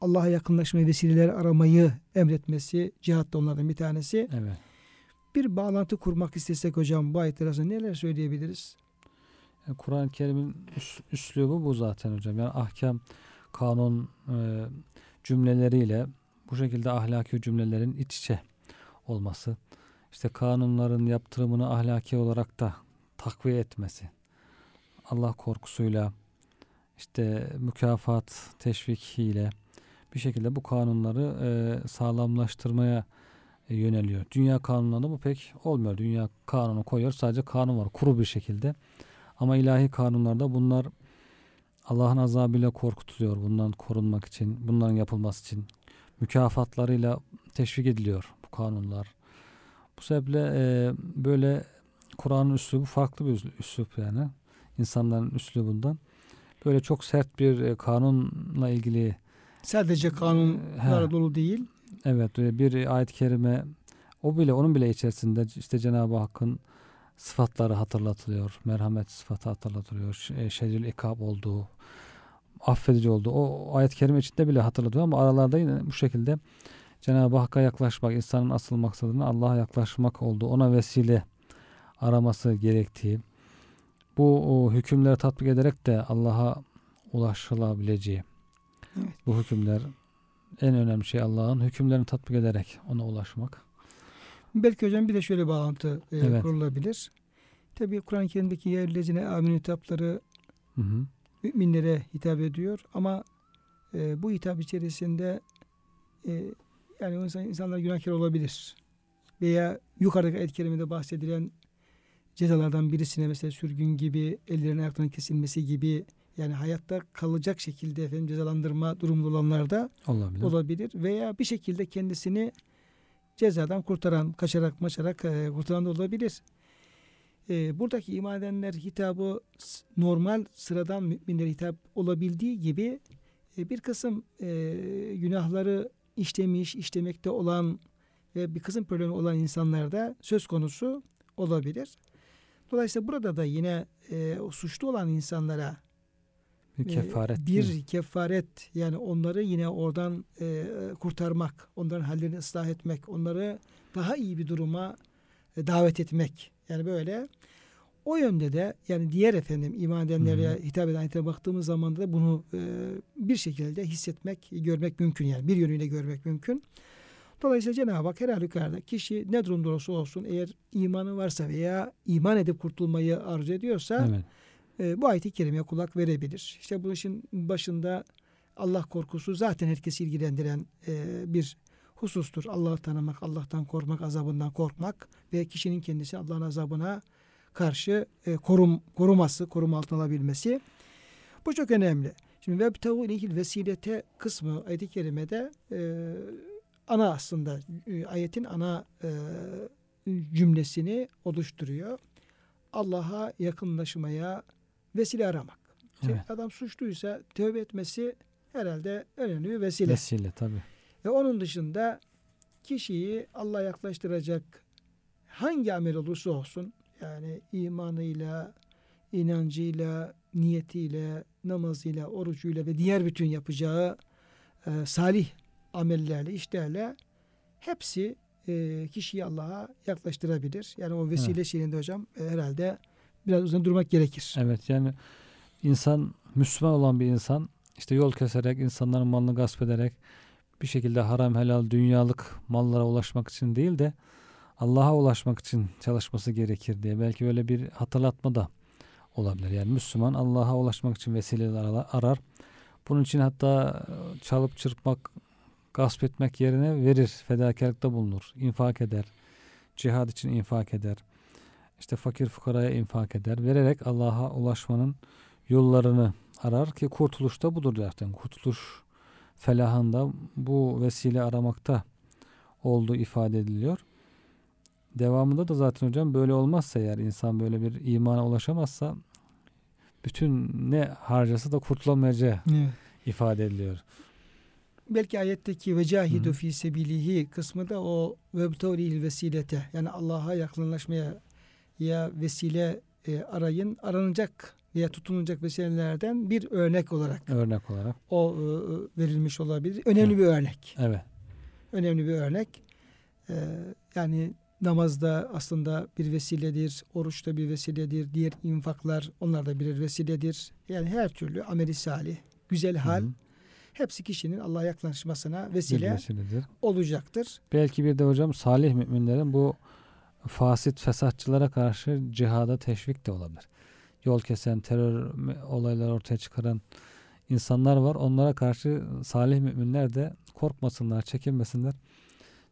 Allah'a yakınlaşmayı, vesileler aramayı emretmesi, cihat da onlardan bir tanesi. Evet. Bir bağlantı kurmak istesek hocam bu ayetler arasında neler söyleyebiliriz? Yani Kur'an-ı Kerim'in üs, üslubu bu zaten hocam. Yani ahkam, kanun e, cümleleriyle bu şekilde ahlaki cümlelerin iç içe olması. İşte kanunların yaptırımını ahlaki olarak da takviye etmesi. Allah korkusuyla işte mükafat teşvikiyle bir şekilde bu kanunları e, sağlamlaştırmaya e, yöneliyor. Dünya kanunlarında bu pek olmuyor. Dünya kanunu koyuyor. Sadece kanun var. Kuru bir şekilde. Ama ilahi kanunlarda bunlar Allah'ın azabıyla korkutuluyor. Bundan korunmak için, bunların yapılması için mükafatlarıyla teşvik ediliyor bu kanunlar. Bu sebeple e, böyle Kur'an'ın üslubu farklı bir üslup yani. insanların üslubundan. Böyle çok sert bir e, kanunla ilgili Sadece kanunlarla He. dolu değil. Evet e, bir ayet-i kerime o bile onun bile içerisinde işte Cenab-ı Hakk'ın sıfatları hatırlatılıyor. Merhamet sıfatı hatırlatılıyor. e, Şedidül ikab olduğu, affedici olduğu. O ayet-i kerime içinde bile hatırlatıyor ama aralarda yine bu şekilde Cenab-ı Hakk'a yaklaşmak, insanın asıl maksadının Allah'a yaklaşmak olduğu, ona vesile araması gerektiği, bu hükümleri tatbik ederek de Allah'a ulaşılabileceği. Evet. Bu hükümler en önemli şey Allah'ın hükümlerini tatbik ederek ona ulaşmak. Belki hocam bir de şöyle bağlantı e, Evet. kurulabilir. Tabii Kur'an-ı Kerim'deki yerlezine amin hitapları Hı hı. müminlere hitap ediyor ama e, bu hitap içerisinde e, yani insan, insanlar günahkar olabilir. Veya yukarıdaki ayet-i kerimede bahsedilen cezalardan birisine mesela sürgün gibi, ellerinin ayaklarının kesilmesi gibi yani hayatta kalacak şekilde efendim cezalandırma durumda olanlarda Olabilir. olabilir veya bir şekilde kendisini cezadan kurtaran, kaçarak maçarak e, kurtaran da olabilir. E, buradaki iman edenler hitabı normal sıradan müminlere hitap olabildiği gibi e, bir kısım e, günahları işlemiş, işlemekte olan ve bir kısım problemi olan insanlarda söz konusu olabilir. Dolayısıyla burada da yine e, suçlu olan insanlara bir e, kefaret. mi? bir kefaret yani onları yine oradan e, kurtarmak, onların hallerini ıslah etmek, onları daha iyi bir duruma e, davet etmek. Yani böyle o yönde de yani diğer efendim iman edenlere Hı hı. hitap eden ayete baktığımız zaman da bunu e, bir şekilde hissetmek, görmek mümkün yani bir yönüyle görmek mümkün. Dolayısıyla Cenab-ı Hak her halükarda kişi ne durumda olursa olsun eğer imanı varsa veya iman edip kurtulmayı arzu ediyorsa Evet. e, bu ayet-i kerimeye kulak verebilir. İşte bu işin başında Allah korkusu zaten herkesi ilgilendiren e, bir husustur. Allah'ı tanımak, Allah'tan korkmak, azabından korkmak ve kişinin kendisi Allah'ın azabına karşı e, korum, koruması, koruma altına alabilmesi. Bu çok önemli. Şimdi vebtehu ilehil vesilete kısmı ayet-i kerimede e, ana aslında e, ayetin ana e, cümlesini oluşturuyor. Allah'a yakınlaşmaya vesile aramak. Evet. Adam suçluysa tövbe etmesi herhalde önemli bir vesile. Vesile tabii. Ve onun dışında kişiyi Allah'a yaklaştıracak hangi amel olursa olsun yani imanıyla, inancıyla, niyetiyle, namazıyla, orucuyla ve diğer bütün yapacağı e, salih amellerle, işlerle hepsi e, kişiyi Allah'a yaklaştırabilir. Yani o vesile Evet. şeyinde hocam e, herhalde biraz uzun durmak gerekir. Evet yani insan Müslüman olan bir insan işte yol keserek insanların malını gasp ederek bir şekilde haram helal dünyalık mallara ulaşmak için değil de Allah'a ulaşmak için çalışması gerekir diye belki böyle bir hatırlatma da olabilir. Yani Müslüman Allah'a ulaşmak için vesileler ara- arar. Bunun için hatta e, çalıp çırpmak, gasp etmek yerine verir, fedakarlıkta bulunur, infak eder. Cihad için infak eder. İşte fakir fukaraya infak eder. Vererek Allah'a ulaşmanın yollarını arar ki kurtuluş da budur zaten. Kurtuluş felahında bu vesile aramakta olduğu ifade ediliyor. Devamında da zaten hocam böyle olmazsa eğer insan böyle bir imana ulaşamazsa bütün ne harcası da kurtulamayacağı Evet. ifade ediliyor. Belki ayetteki ve cahidu Hı. fi sebilihi kısmı da o vebtevlihil vesilete yani Allah'a yakınlaşmaya ya vesile e, arayın aranacak veya tutunacak vesilelerden bir örnek olarak Örnek olarak. o e, verilmiş olabilir. Önemli Evet. bir örnek. Evet. Önemli bir örnek. E, yani namazda aslında bir vesiledir, oruçta bir vesiledir, diğer infaklar onlar da birer vesiledir. Yani her türlü ameli salih, güzel hal Hı hı. hepsi kişinin Allah'a yaklaşmasına Bir vesile vesiledir. olacaktır. Belki bir de hocam salih müminlerin bu fasit fesatçılara karşı cihada teşvik de olabilir. Yol kesen, terör olayları ortaya çıkaran insanlar var. Onlara karşı salih müminler de korkmasınlar, çekinmesinler.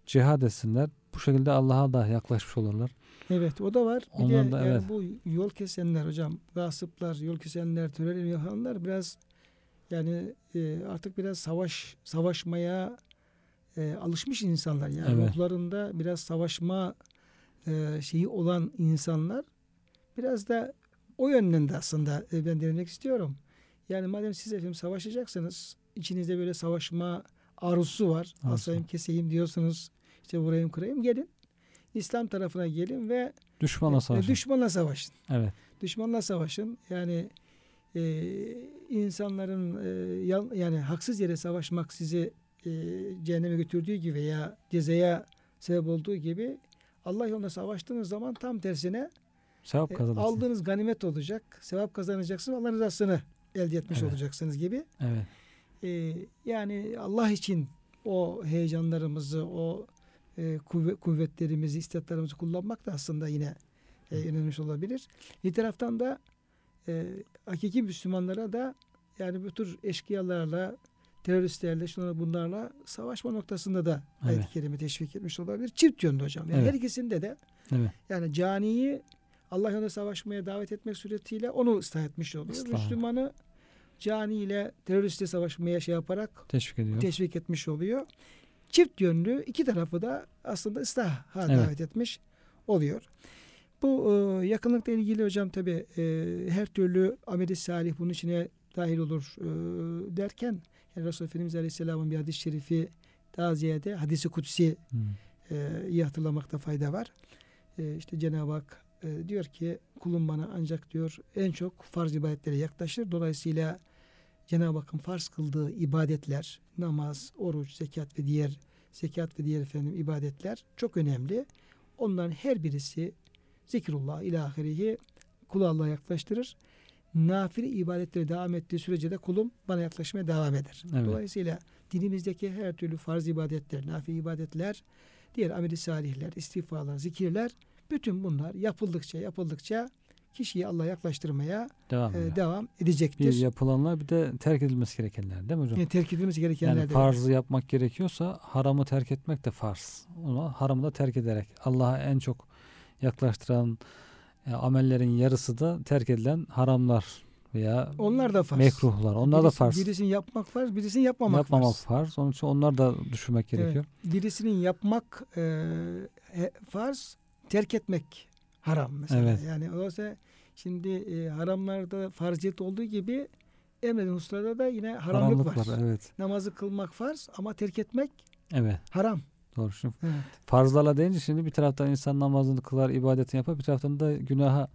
Cihad etsinler. Bu şekilde Allah'a da yaklaşmış olurlar. Evet o da var. Bir Onlar de da yani evet. bu yol kesenler hocam, gasıplar, yol kesenler, terör yapanlar biraz yani e, artık biraz savaş savaşmaya e, alışmış insanlar. Yani Evet. ruhlarında biraz savaşma e, şeyi olan insanlar biraz da o yönden de aslında e, ben denemek istiyorum. Yani madem siz efendim savaşacaksınız, içinizde böyle savaşma arzusu var. Arzu. Asayım keseyim diyorsunuz. İşte vurayım kırayım gelin. İslam tarafına gelin ve Düşmanla e, savaşın. düşmanla savaşın. evet. Düşmanla savaşın. Yani e, insanların e, yan- yani haksız yere savaşmak sizi e, cehenneme götürdüğü gibi veya cezaya sebep olduğu gibi Allah yolunda savaştığınız zaman tam tersine Sevap e, aldığınız ganimet olacak. Sevap kazanacaksınız. Allah rızasını elde etmiş Evet. olacaksınız gibi. Evet. E, yani Allah için o heyecanlarımızı, o e, kuvve- kuvvetlerimizi, istatlarımızı kullanmak da aslında yine e, önemli olabilir. Bir taraftan da e, hakiki Müslümanlara da yani bu tür eşkıyalarla, teröristlerle, şunlarla bunlarla savaşma noktasında da ayet-i Evet. kerime teşvik etmiş olabilir. Çift yönlü hocam. Yani Evet. her ikisinde de Evet. yani caniyi Allah yolunda savaşmaya davet etmek suretiyle onu ıslah etmiş oluyor. Islah. Müslümanı caniyle, teröristle savaşmaya şey yaparak Teşvik ediyor. teşvik etmiş oluyor. Çift yönlü iki tarafı da aslında ıslaha Evet. davet etmiş oluyor. Bu e, yakınlıkla ilgili hocam tabi her türlü ameli salih bunun içine dahil olur e, derken yani Resulullah Efendimiz Aleyhisselam'ın bir hadis-i şerifi daha ziyade hadisi kutsi Hı. e, iyi hatırlamakta fayda var. E, işte Cenab-ı Hak e, diyor ki kulum bana ancak diyor en çok farz ibadetlere yaklaşır. Dolayısıyla Cenab-ı Hakk'ın farz kıldığı ibadetler, namaz, oruç, zekat ve diğer zekat ve diğer efendim ibadetler çok önemli. Onların her birisi zikrullah ilahirihi kulu Allah'a yaklaştırır. Nafile ibadetlere devam ettiği sürece de kulum bana yaklaşmaya devam eder. Evet. Dolayısıyla dinimizdeki her türlü farz ibadetler, nafile ibadetler, diğer ameli salihler, istiğfarlar, zikirler bütün bunlar yapıldıkça yapıldıkça kişiyi Allah'a yaklaştırmaya Devam e, devam Bir edecektir. yapılanlar bir de terk edilmesi gerekenler değil mi hocam? Yani terk edilmesi gerekenler Yani farzı yapmak gerekiyorsa haramı terk etmek de farz. Ama haramı da terk ederek Allah'a en çok yaklaştıran e, amellerin yarısı da terk edilen haramlar veya Onlar da farz. mekruhlar. Onlar da Birisi- farz. Birisini yapmak farz, birisini yapmamak, Yapmamak farz. farz. Onun için onlar da düşünmek gerekiyor. Evet. Birisinin yapmak e, farz, terk etmek haram mesela. Evet. Yani oysa şimdi e, haramlarda farziyet olduğu gibi emredilen hususlarda da yine haramlık var. Haramlık Evet. Namazı kılmak farz ama terk etmek Evet. haram. Doğru. Şimdi Evet. farzlarla deyince şimdi bir taraftan insan namazını kılar, ibadetini yapar, bir taraftan da günaha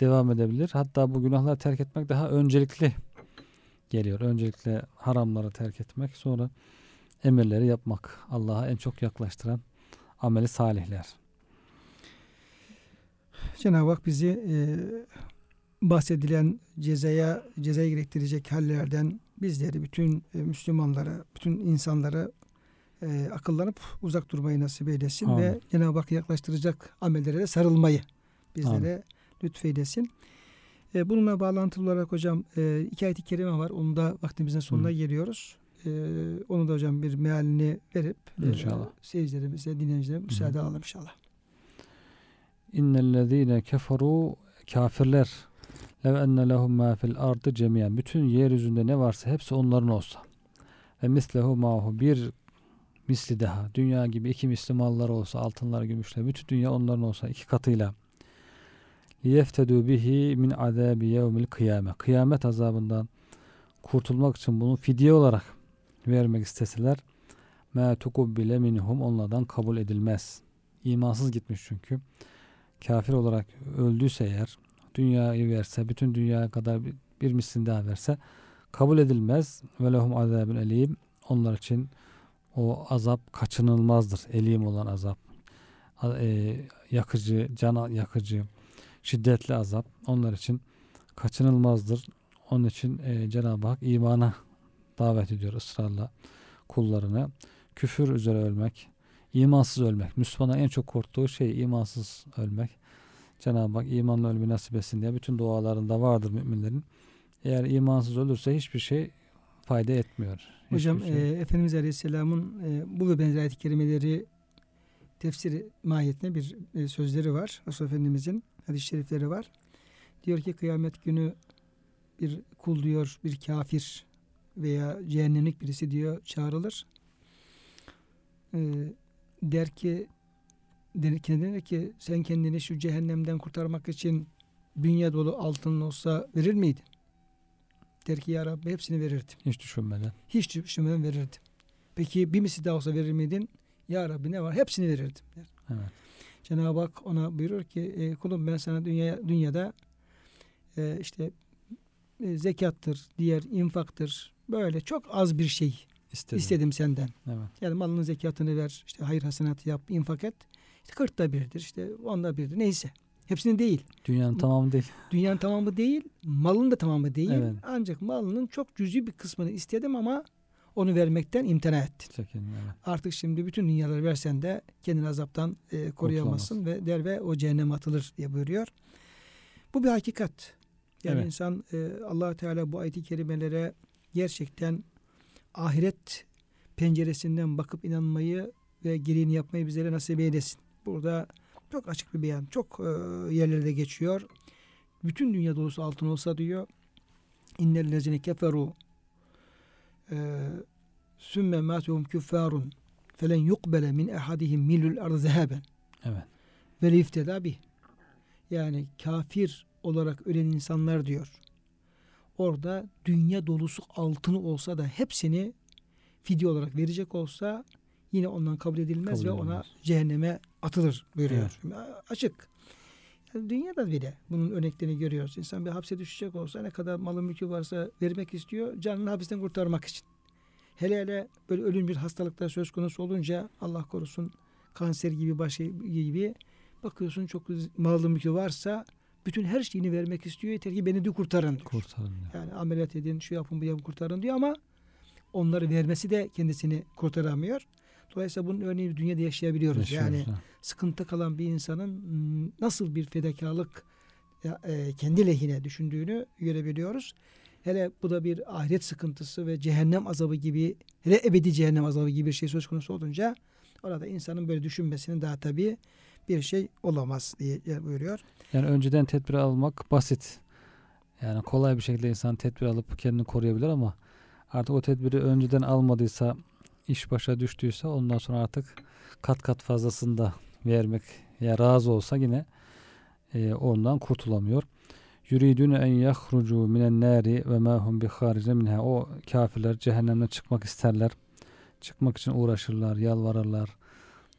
devam edebilir. Hatta bu günahları terk etmek daha öncelikli geliyor. Öncelikle haramları terk etmek, sonra emirleri yapmak. Allah'a en çok yaklaştıran ameli salihler. Cenab-ı Hak bizi e, bahsedilen cezaya cezaya gerektirecek hallerden bizleri bütün e, Müslümanlara, bütün insanlara e, akıllanıp uzak durmayı nasip eylesin Amin. ve Cenab-ı Hakk'a yaklaştıracak amellere de sarılmayı bizlere lütfeylesin. E, bununla bağlantılı olarak hocam e, iki ayet-i kerime var. Onu da vaktimizin sonuna Hı. geliyoruz. E, onu da hocam bir mealini verip e, seyircilerimize, dinleyicilerimize müsaade alalım inşallah. İnnellezîne keferû kafirler lev enne lehum mâ fil ardı cemiyen. Bütün yeryüzünde ne varsa hepsi onların olsa. Ve mislehu ma'hu bir misli daha. Dünya gibi iki misli malları olsa, altınlar, gümüşler. Bütün dünya onların olsa iki katıyla. Liyeftedû bihi min azâbi yevmil kıyame. Kıyamet azabından kurtulmak için bunu fidye olarak vermek isteseler mâ tukubbile minhum onlardan kabul edilmez. İmansız gitmiş çünkü kafir olarak öldüyse eğer dünyayı verse bütün dünyaya kadar bir, bir mislini daha verse kabul edilmez. Ve lehum azabun elim. Onlar için o azap kaçınılmazdır. Elim olan azap. E, yakıcı can yakıcı şiddetli azap. Onlar için kaçınılmazdır. Onun için e, Cenab-ı Hak imana davet ediyor ısrarla kullarını. Küfür üzere ölmek İmansız ölmek. Müslümanın en çok korktuğu şey imansız ölmek. Cenab-ı Hak imanla ölümü nasip etsin diye bütün dualarında vardır müminlerin. Eğer imansız ölürse hiçbir şey fayda etmiyor. Hiçbir Hocam şey. e, Efendimiz Aleyhisselam'ın e, bu ve benzer ayet-i kerimeleri tefsiri mahiyetine bir e, sözleri var. Resulullah Efendimizin hadis-i şerifleri var. Diyor ki kıyamet günü bir kul diyor bir kafir veya cehennemlik birisi diyor çağrılır. E, der ki denir, kendine ki sen kendini şu cehennemden kurtarmak için dünya dolu altın olsa verir miydin? Der ki ya Rabbi hepsini verirdim. Hiç düşünmeden. Hiç düşünmeden verirdim. Peki bir misli daha olsa verir miydin? Ya Rabbi ne var? Hepsini verirdim. der. Evet. Cenab-ı Hak ona buyurur ki e, kulum ben sana dünya, dünyada e, işte e, zekattır, diğer infaktır böyle çok az bir şey İstedim. istedim senden. Evet. Yani malının zekatını ver, işte hayır hasenatı yap, infak et. İşte kırkta birdir, işte onda birdir neyse. Hepsinin değil. Dünyanın tamamı değil. Dünyanın tamamı değil, malın da tamamı değil. Evet. Ancak malının çok cüzi bir kısmını istedim ama onu vermekten imtina ettin. Çekin, evet. Artık şimdi bütün dünyaları versen de kendini azaptan e, koruyamazsın ve der ve o cehenneme atılır diye buyuruyor. Bu bir hakikat. Yani Evet. insan e, allah Teala bu ayet-i kerimelere gerçekten ahiret penceresinden bakıp inanmayı ve gereğini yapmayı bizlere nasip eylesin. Burada çok açık bir beyan. Çok e, yerlerde geçiyor. Bütün dünya dolusu altın olsa diyor. İnnellezine keferu e, sümme mâtuhum küffârun felen yukbele min ehadihim milül ardı zeheben Evet. ve lifteda bih. Yani kafir olarak ölen insanlar diyor. Orada dünya dolusu altını olsa da hepsini fidye olarak verecek olsa yine ondan kabul edilmez Kabul ve ona edilmez. cehenneme atılır buyuruyor. Açık. Yani dünyada bile bunun örneklerini görüyoruz. İnsan bir hapse düşecek olsa ne kadar malı mülkü varsa vermek istiyor canını hapisten kurtarmak için. Hele hele böyle ölüm bir hastalıklar söz konusu olunca Allah korusun kanser gibi başka gibi bakıyorsun çok malı mülkü varsa bütün her şeyini vermek istiyor. Yeter ki beni de kurtarın diyor. Kurtarın. diyor. Yani ameliyat edin, şu yapın, bu yapın kurtarın diyor ama onları vermesi de kendisini kurtaramıyor. Dolayısıyla bunun örneği dünyada yaşayabiliyoruz. Yaşıyoruz, Yani ha. sıkıntı kalan bir insanın mm, nasıl bir fedakarlık ya, e, kendi lehine düşündüğünü görebiliyoruz. Hele bu da bir ahiret sıkıntısı ve cehennem azabı gibi hele ebedi cehennem azabı gibi bir şey söz konusu olunca orada insanın böyle düşünmesinin daha tabii bir şey olamaz diye buyuruyor. Yani önceden tedbir almak basit. Yani kolay bir şekilde insan tedbir alıp kendini koruyabilir ama artık o tedbiri önceden almadıysa iş başa düştüyse ondan sonra artık kat kat fazlasını da vermek ya razı olsa yine e, ondan kurtulamıyor. Yuridun en yahrucu minen nari ve ma hum bi minha. O kafirler cehennemden çıkmak isterler. Çıkmak için uğraşırlar, yalvarırlar,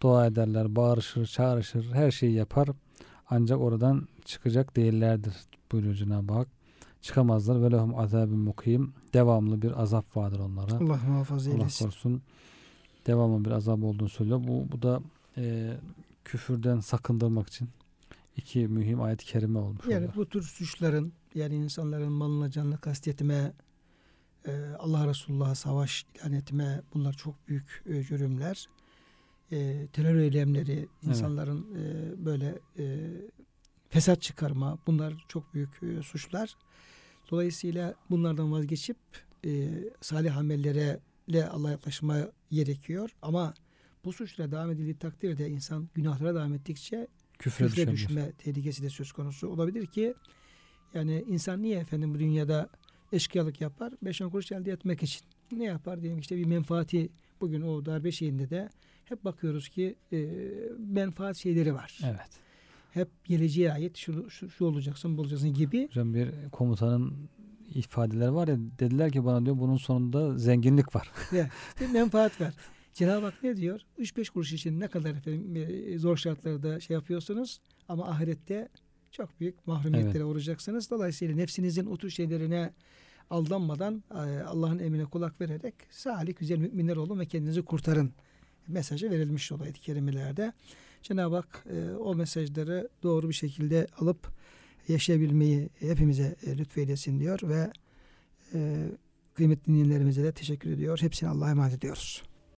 dua ederler, bağırışır, çağrışır, her şeyi yapar. Ancak oradan çıkacak değillerdir buyuruyor Cenab-ı Hak. Çıkamazlar. Ve lehum azabun mukim. Devamlı bir azap vardır onlara. Allah muhafaza Allah eylesin. korusun. Devamlı bir azap olduğunu söylüyor. Bu, bu da e, küfürden sakındırmak için iki mühim ayet-i kerime olmuş Yani oluyor. bu tür suçların yani insanların malına canına kastetme, e, Allah Resulullah'a savaş ilan etme bunlar çok büyük e, cürümler. E, terör eylemleri, insanların e, böyle e, fesat çıkarma bunlar çok büyük e, suçlar. Dolayısıyla bunlardan vazgeçip e, salih amellere Allah'a yaklaşmaya gerekiyor. Ama bu suçlara devam edildiği takdirde insan günahlara devam ettikçe Küfre, küfre düşme tehlikesi de söz konusu olabilir ki yani insan niye efendim bu dünyada eşkıyalık yapar? Beş on kuruş elde etmek için. Ne yapar diyelim işte bir menfaati bugün o darbe şeyinde de hep bakıyoruz ki e, menfaat şeyleri var. Evet. Hep geleceğe ait şu, şu, şu olacaksın bulacaksın gibi. Hocam bir komutanın ifadeleri var ya dediler ki bana diyor bunun sonunda zenginlik var. *laughs* İşte menfaat var. Cenab-ı Hak ne diyor? 3-5 kuruş için ne kadar efendim e, zor şartlarda şey yapıyorsunuz ama ahirette çok büyük mahrumiyetlere uğrayacaksınız. Dolayısıyla nefsinizin o tür şeylerine aldanmadan e, Allah'ın emrine kulak vererek salih güzel müminler olun ve kendinizi kurtarın mesajı verilmiş ayet-i kerimelerde. Cenab-ı Hak e, o mesajları doğru bir şekilde alıp yaşayabilmeyi hepimize e, lütfeylesin diyor ve kıymetli dinleyenlerimize de teşekkür ediyor. Hepsine Allah'a emanet ediyoruz.